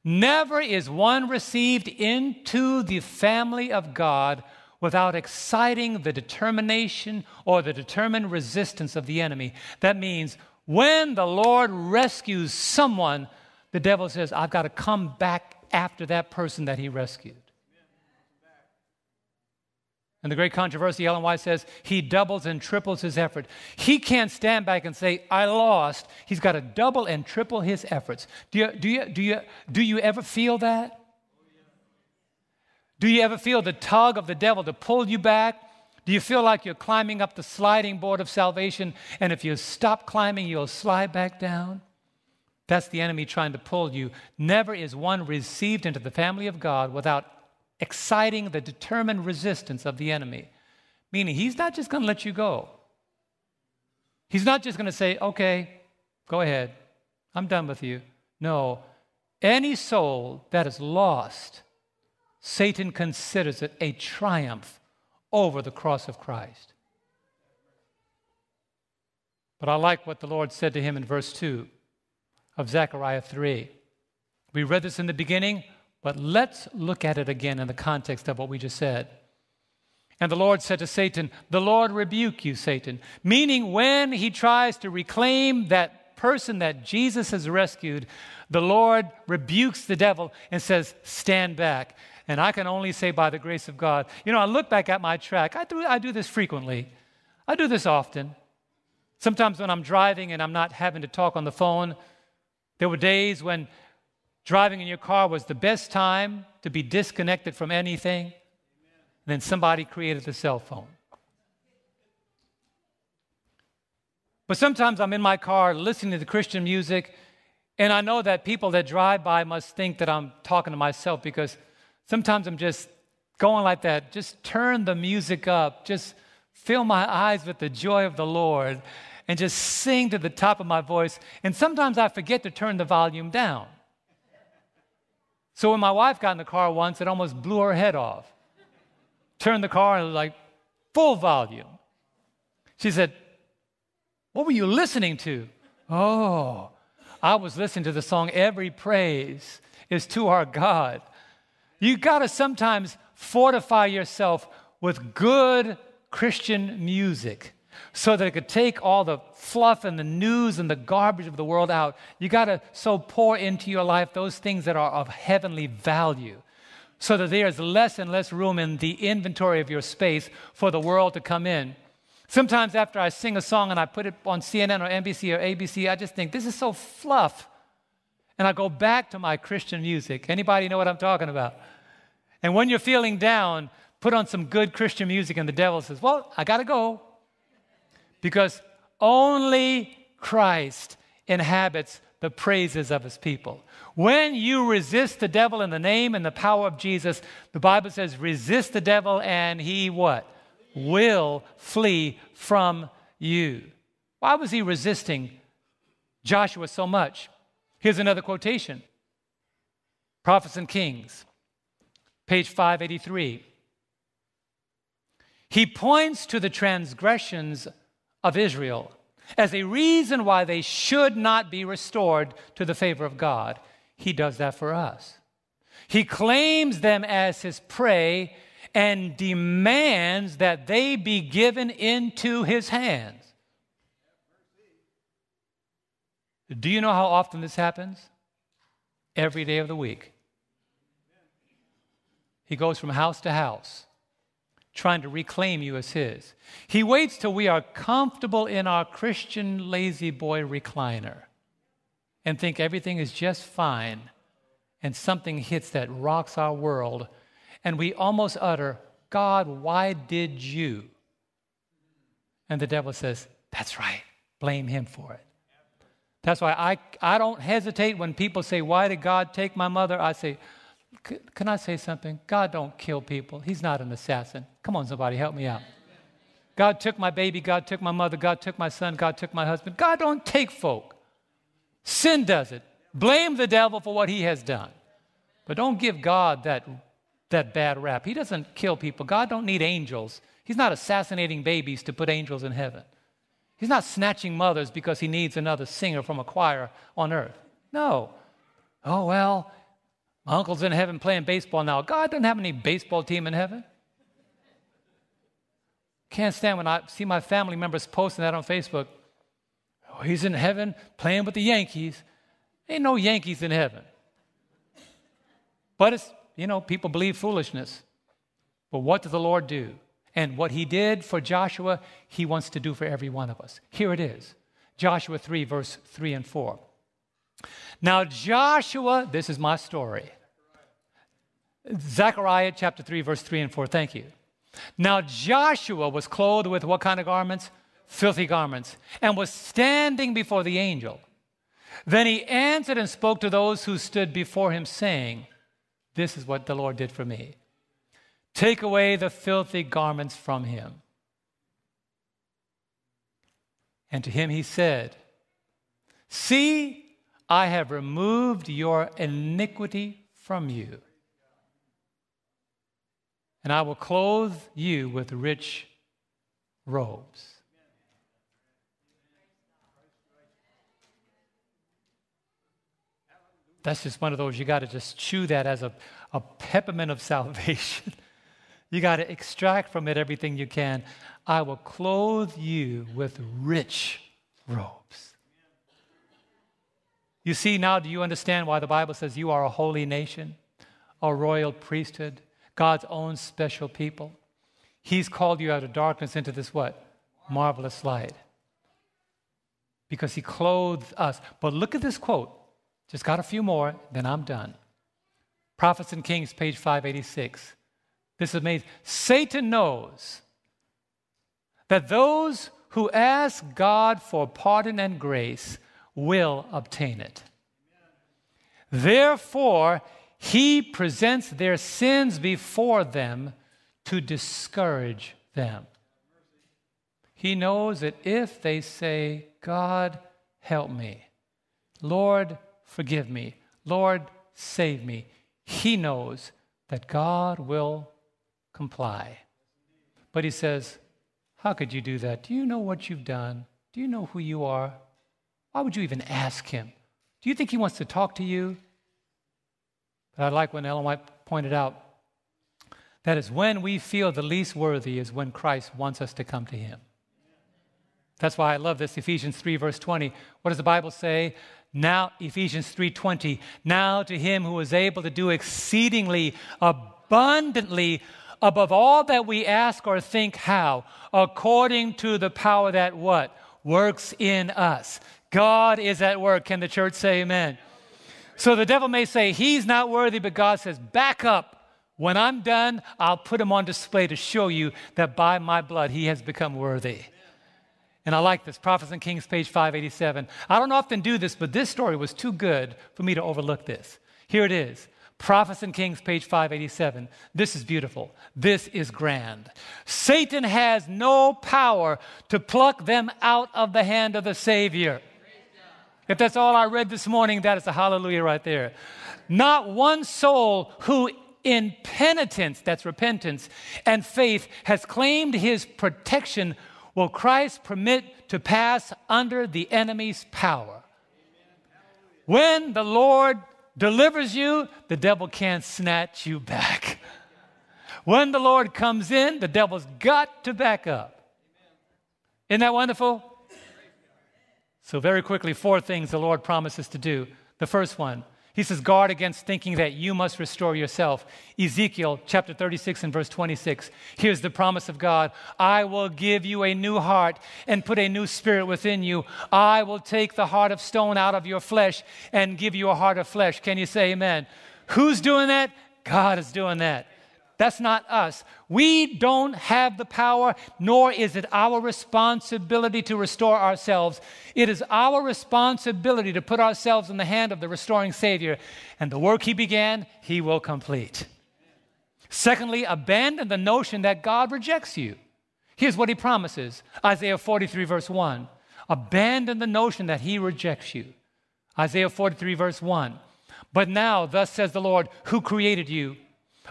Never is one received into the family of God without exciting the determination or the determined resistance of the enemy. That means when the Lord rescues someone, the devil says, I've got to come back after that person that he rescued. And the great controversy, Ellen White says, he doubles and triples his effort. He can't stand back and say, I lost. He's got to double and triple his efforts. Do you, do you, do you, do you ever feel that? Do you ever feel the tug of the devil to pull you back? Do you feel like you're climbing up the sliding board of salvation, and if you stop climbing, you'll slide back down? That's the enemy trying to pull you. Never is one received into the family of God without exciting the determined resistance of the enemy. Meaning, he's not just going to let you go. He's not just going to say, okay, go ahead, I'm done with you. No, any soul that is lost Satan considers it a triumph over the cross of Christ. But I like what the Lord said to him in verse 2 of Zechariah 3. We read this in the beginning, but let's look at it again in the context of what we just said. And the Lord said to Satan, The Lord rebuke you, Satan. Meaning, when he tries to reclaim that person that Jesus has rescued, the Lord rebukes the devil and says, Stand back. And I can only say by the grace of God. You know, I look back at my track. I do, I do this frequently. I do this often. Sometimes when I'm driving and I'm not having to talk on the phone, there were days when driving in your car was the best time to be disconnected from anything. And then somebody created the cell phone. But sometimes I'm in my car listening to the Christian music, and I know that people that drive by must think that I'm talking to myself because Sometimes I'm just going like that. Just turn the music up. Just fill my eyes with the joy of the Lord and just sing to the top of my voice. And sometimes I forget to turn the volume down. So when my wife got in the car once, it almost blew her head off. Turned the car and like full volume. She said, What were you listening to? Oh, I was listening to the song Every Praise is to Our God. You got to sometimes fortify yourself with good Christian music so that it could take all the fluff and the news and the garbage of the world out. You got to so pour into your life those things that are of heavenly value so that there is less and less room in the inventory of your space for the world to come in. Sometimes after I sing a song and I put it on CNN or NBC or ABC, I just think this is so fluff. And I go back to my Christian music. Anybody know what I'm talking about? And when you're feeling down, put on some good Christian music, and the devil says, Well, I got to go. Because only Christ inhabits the praises of his people. When you resist the devil in the name and the power of Jesus, the Bible says, resist the devil and he what? Will flee from you. Why was he resisting Joshua so much? Here's another quotation Prophets and Kings page 583. He points to the transgressions of Israel as a reason why they should not be restored to the favor of God. He does that for us. He claims them as his prey and demands that they be given into his hands. Do you know how often this happens? Every day of the week. He goes from house to house trying to reclaim you as his. He waits till we are comfortable in our Christian La-Z-Boy recliner and think everything is just fine, and something hits that rocks our world, and we almost utter, God, why did you? And the devil says, That's right, blame him for it. That's why I, I don't hesitate when people say, Why did God take my mother? I say, can I say something? God don't kill people. He's not an assassin. Come on, somebody, help me out. God took my baby, God took my mother, God took my son, God took my husband. God don't take folk. Sin does it. Blame the devil for what he has done. But don't give God that, that bad rap. He doesn't kill people. God don't need angels. He's not assassinating babies to put angels in heaven. He's not snatching mothers because he needs another singer from a choir on earth. No. Oh, well, my uncle's in heaven playing baseball now. God doesn't have any baseball team in heaven. Can't stand when I see my family members posting that on Facebook. Oh, he's in heaven playing with the Yankees. Ain't no Yankees in heaven. But it's, you know, people believe foolishness. But what does the Lord do? And what he did for Joshua, he wants to do for every one of us. Here it is Joshua 3, verse 3 and 4. Now, Joshua, this is my story. Zechariah chapter 3, verse 3 and 4. Thank you. Now, Joshua was clothed with what kind of garments? Filthy garments, and was standing before the angel. Then he answered and spoke to those who stood before him, saying, This is what the Lord did for me. Take away the filthy garments from him. And to him he said, See, I have removed your iniquity from you, and I will clothe you with rich robes. That's just one of those, you got to just chew that as a, a peppermint of salvation. you got to extract from it everything you can. I will clothe you with rich robes. You see now, do you understand why the Bible says you are a holy nation, a royal priesthood, God's own special people? He's called you out of darkness into this what? Marvelous light. Because he clothed us. But look at this quote. Just got a few more, then I'm done. Prophets and Kings, page 586. This is amazing. Satan knows that those who ask God for pardon and grace will obtain it. Therefore, he presents their sins before them to discourage them. He knows that if they say, God, help me, Lord, forgive me, Lord, save me, he knows that God will comply. But he says, How could you do that? Do you know what you've done? Do you know who you are? Why would you even ask him? Do you think he wants to talk to you? But I like when Ellen White pointed out that is when we feel the least worthy is when Christ wants us to come to him. That's why I love this Ephesians 3 verse 20. What does the Bible say? Now Ephesians 3:20. Now to him who is able to do exceedingly abundantly above all that we ask or think how according to the power that what works in us. God is at work. Can the church say amen? So the devil may say, He's not worthy, but God says, Back up. When I'm done, I'll put him on display to show you that by my blood he has become worthy. And I like this. Prophets and Kings, page 587. I don't often do this, but this story was too good for me to overlook this. Here it is. Prophets and Kings, page 587. This is beautiful. This is grand. Satan has no power to pluck them out of the hand of the Savior. If that's all I read this morning, that is a hallelujah right there. Not one soul who in penitence, that's repentance, and faith has claimed his protection will Christ permit to pass under the enemy's power. When the Lord delivers you, the devil can't snatch you back. When the Lord comes in, the devil's got to back up. Isn't that wonderful? So, very quickly, four things the Lord promises to do. The first one, he says, guard against thinking that you must restore yourself. Ezekiel chapter 36 and verse 26. Here's the promise of God I will give you a new heart and put a new spirit within you. I will take the heart of stone out of your flesh and give you a heart of flesh. Can you say amen? Who's doing that? God is doing that. That's not us. We don't have the power, nor is it our responsibility to restore ourselves. It is our responsibility to put ourselves in the hand of the restoring Savior, and the work He began, He will complete. Secondly, abandon the notion that God rejects you. Here's what He promises Isaiah 43, verse 1. Abandon the notion that He rejects you. Isaiah 43, verse 1. But now, thus says the Lord, who created you,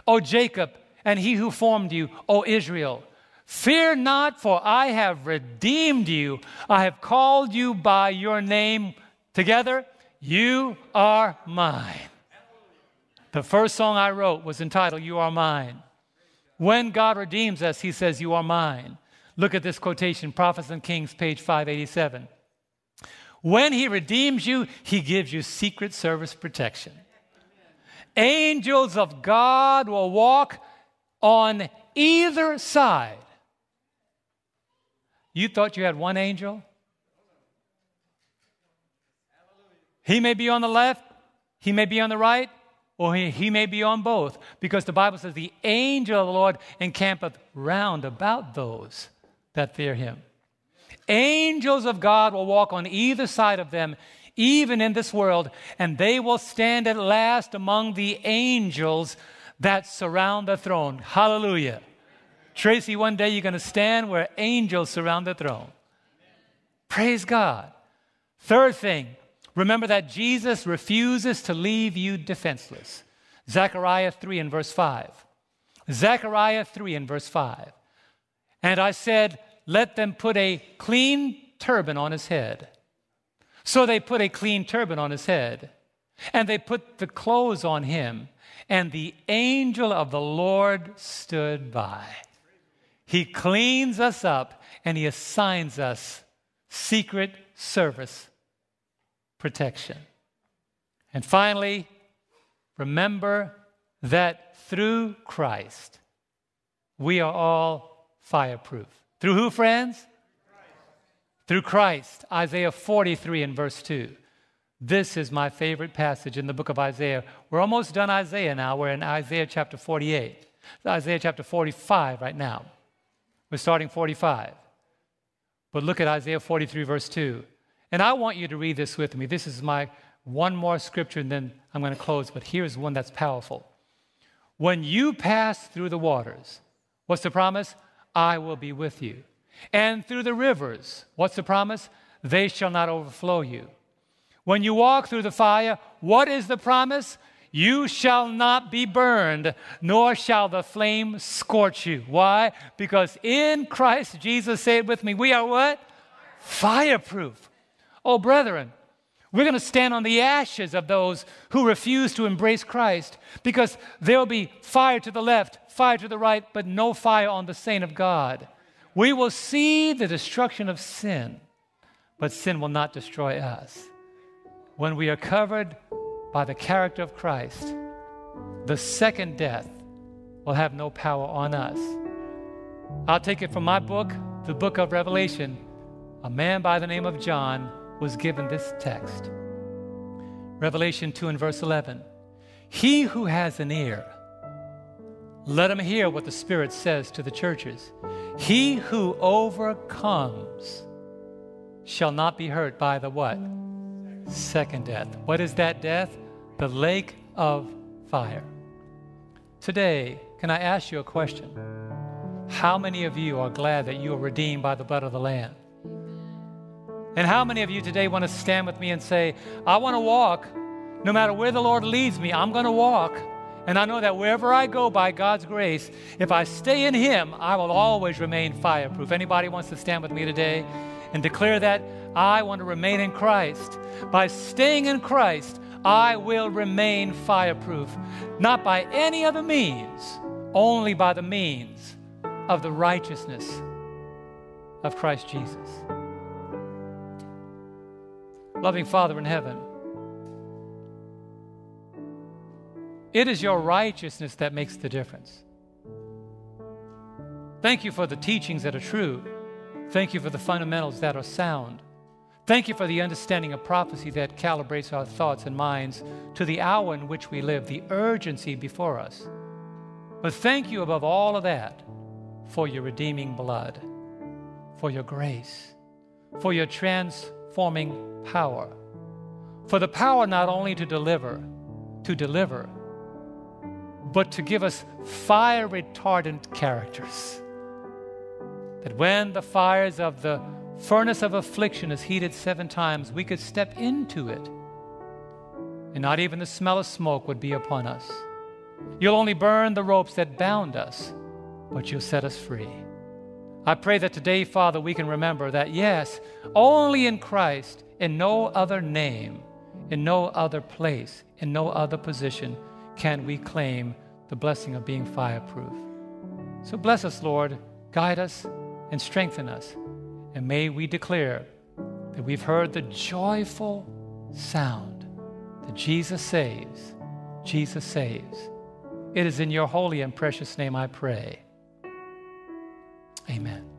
O Jacob, and he who formed you, O Israel. Fear not, for I have redeemed you. I have called you by your name. Together, you are mine. The first song I wrote was entitled, You Are Mine. When God redeems us, he says, You are mine. Look at this quotation, Prophets and Kings, page 587. When he redeems you, he gives you secret service protection. Angels of God will walk on either side. You thought you had one angel? He may be on the left, he may be on the right, or he, he may be on both, because the Bible says the angel of the Lord encampeth round about those that fear him. Angels of God will walk on either side of them, even in this world, and they will stand at last among the angels that surround the throne. Hallelujah. Tracy, one day you're going to stand where angels surround the throne. Praise God. Third thing, remember that Jesus refuses to leave you defenseless. Zechariah 3 and verse 5. Zechariah 3 and verse 5. And I said, Let them put a clean turban on his head. So they put a clean turban on his head, and they put the clothes on him and the angel of the Lord stood by. He cleans us up and he assigns us secret service protection. And finally, remember that through Christ, we are all fireproof. Through who, friends? Through Christ. Isaiah 43 and verse 2. This is my favorite passage in the book of Isaiah. We're almost done Isaiah now. We're in Isaiah chapter 48. Isaiah chapter 45 right now. We're starting 45. But look at Isaiah 43, verse 2. And I want you to read this with me. This is my one more scripture, and then I'm going to close. But here's one that's powerful. When you pass through the waters, what's the promise? I will be with you. And through the rivers, what's the promise? They shall not overflow you. When you walk through the fire, what is the promise? You shall not be burned, nor shall the flame scorch you. Why? Because in Christ Jesus, say it with me, we are what? Fireproof. Oh, brethren, we're going to stand on the ashes of those who refuse to embrace Christ because there'll be fire to the left, fire to the right, but no fire on the saint of God. We will see the destruction of sin, but sin will not destroy us when we are covered by the character of Christ, the second death will have no power on us. I'll take it from my book, the book of Revelation. A man by the name of John was given this text Revelation 2 and verse 11. He who has an ear, let him hear what the Spirit says to the churches. He who overcomes shall not be hurt by the what? Second death. What is that death? The lake of fire. Today, can I ask you a question? How many of you are glad that you are redeemed by the blood of the Lamb? And how many of you today want to stand with me and say, I want to walk, no matter where the Lord leads me, I'm going to walk. And I know that wherever I go by God's grace, if I stay in Him, I will always remain fireproof. Anybody wants to stand with me today and declare that I want to remain in Christ. By staying in Christ, I will remain fireproof, not by any other means, only by the means of the righteousness of Christ Jesus. Loving Father in heaven, it is your righteousness that makes the difference. Thank you for the teachings that are true. Thank you for the fundamentals that are sound. Thank you for the understanding of prophecy that calibrates our thoughts and minds to the hour in which we live, the urgency before us. But thank you above all of that for your redeeming blood, for your grace, for your transforming power, for the power not only to deliver, to deliver, but to give us fire retardant characters. That when the fires of the furnace of affliction is heated seven times, we could step into it, and not even the smell of smoke would be upon us. You'll only burn the ropes that bound us, but you'll set us free. I pray that today, Father, we can remember that yes, only in Christ, in no other name, in no other place, in no other position can we claim the blessing of being fireproof. So bless us, Lord, guide us, and strengthen us. And may we declare that we've heard the joyful sound that Jesus saves. Jesus saves. It is in your holy and precious name I pray. Amen.